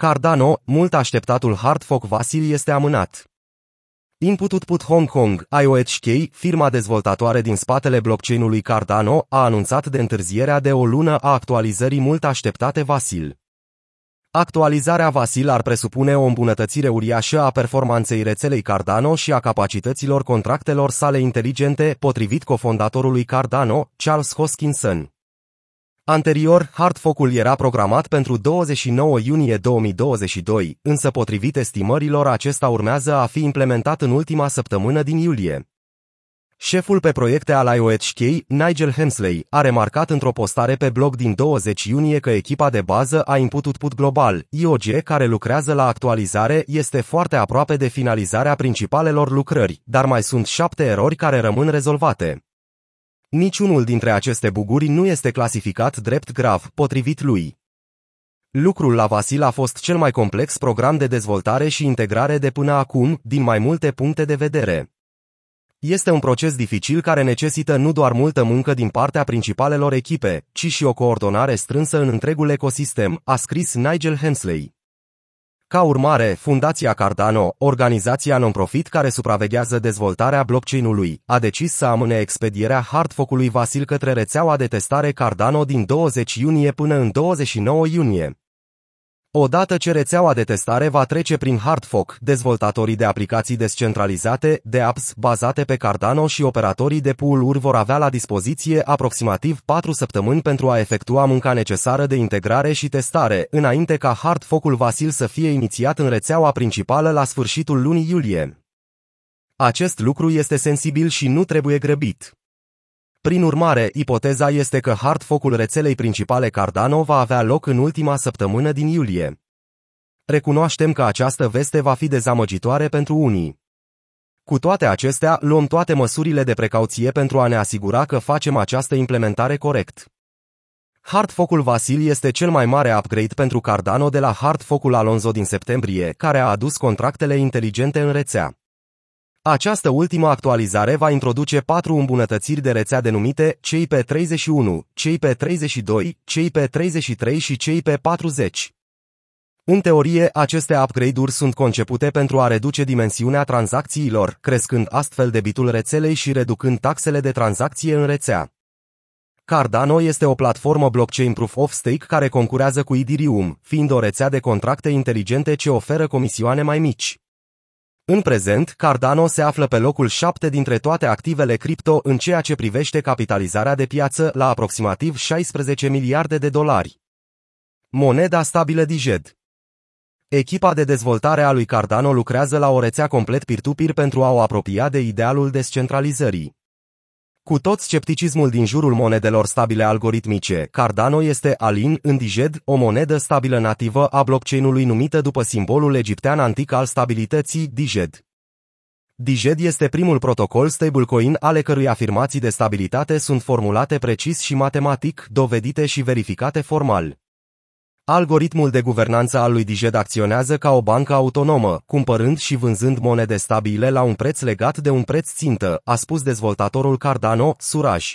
Cardano, mult așteptatul hard fork Vasil este amânat. Input Hong Kong, IOHK, firma dezvoltatoare din spatele blockchain-ului Cardano, a anunțat de întârzierea de o lună a actualizării mult așteptate Vasil. Actualizarea Vasil ar presupune o îmbunătățire uriașă a performanței rețelei Cardano și a capacităților contractelor sale inteligente, potrivit cofondatorului Cardano, Charles Hoskinson. Anterior, hardfork-ul era programat pentru 29 iunie 2022, însă potrivit estimărilor acesta urmează a fi implementat în ultima săptămână din iulie. Șeful pe proiecte al IOHK, Nigel Hemsley, a remarcat într-o postare pe blog din 20 iunie că echipa de bază a Input Output Global, IOG, care lucrează la actualizare, este foarte aproape de finalizarea principalelor lucrări, dar mai sunt șapte erori care rămân rezolvate. Niciunul dintre aceste buguri nu este clasificat drept grav, potrivit lui. Lucrul la Vasil a fost cel mai complex program de dezvoltare și integrare de până acum, din mai multe puncte de vedere. Este un proces dificil care necesită nu doar multă muncă din partea principalelor echipe, ci și o coordonare strânsă în întregul ecosistem, a scris Nigel Hensley. Ca urmare, Fundația Cardano, organizația non-profit care supraveghează dezvoltarea blockchain-ului, a decis să amâne expedierea hardfork-ului Vasil către rețeaua de testare Cardano din 20 iunie până în 29 iunie. Odată ce rețeaua de testare va trece prin Hardfork, dezvoltatorii de aplicații descentralizate, de apps bazate pe Cardano și operatorii de pool-uri vor avea la dispoziție aproximativ 4 săptămâni pentru a efectua munca necesară de integrare și testare, înainte ca Hardfork-ul Vasil să fie inițiat în rețeaua principală la sfârșitul lunii iulie. Acest lucru este sensibil și nu trebuie grăbit. Prin urmare, ipoteza este că hardfork-ul rețelei principale Cardano va avea loc în ultima săptămână din iulie. Recunoaștem că această veste va fi dezamăgitoare pentru unii. Cu toate acestea, luăm toate măsurile de precauție pentru a ne asigura că facem această implementare corect. Hardfork-ul Vasil este cel mai mare upgrade pentru Cardano de la Hardfork-ul Alonso din septembrie, care a adus contractele inteligente în rețea. Această ultimă actualizare va introduce patru îmbunătățiri de rețea denumite cei pe 31, cei pe 32, cei pe 33 și cei pe 40. În teorie, aceste upgrade-uri sunt concepute pentru a reduce dimensiunea tranzacțiilor, crescând astfel debitul rețelei și reducând taxele de tranzacție în rețea. Cardano este o platformă blockchain proof of stake care concurează cu Ethereum, fiind o rețea de contracte inteligente ce oferă comisioane mai mici. În prezent, Cardano se află pe locul 7 dintre toate activele cripto în ceea ce privește capitalizarea de piață la aproximativ 16 miliarde de dolari. Moneda stabilă DIGED Echipa de dezvoltare a lui Cardano lucrează la o rețea complet peer-to-peer pentru a o apropia de idealul descentralizării. Cu tot scepticismul din jurul monedelor stabile algoritmice, Cardano este Alin în Diged, o monedă stabilă nativă a blockchain-ului numită după simbolul egiptean antic al stabilității, Diged. Diged este primul protocol stablecoin ale cărui afirmații de stabilitate sunt formulate precis și matematic, dovedite și verificate formal. Algoritmul de guvernanță al lui Diged acționează ca o bancă autonomă, cumpărând și vânzând monede stabile la un preț legat de un preț țintă, a spus dezvoltatorul Cardano, Suraj.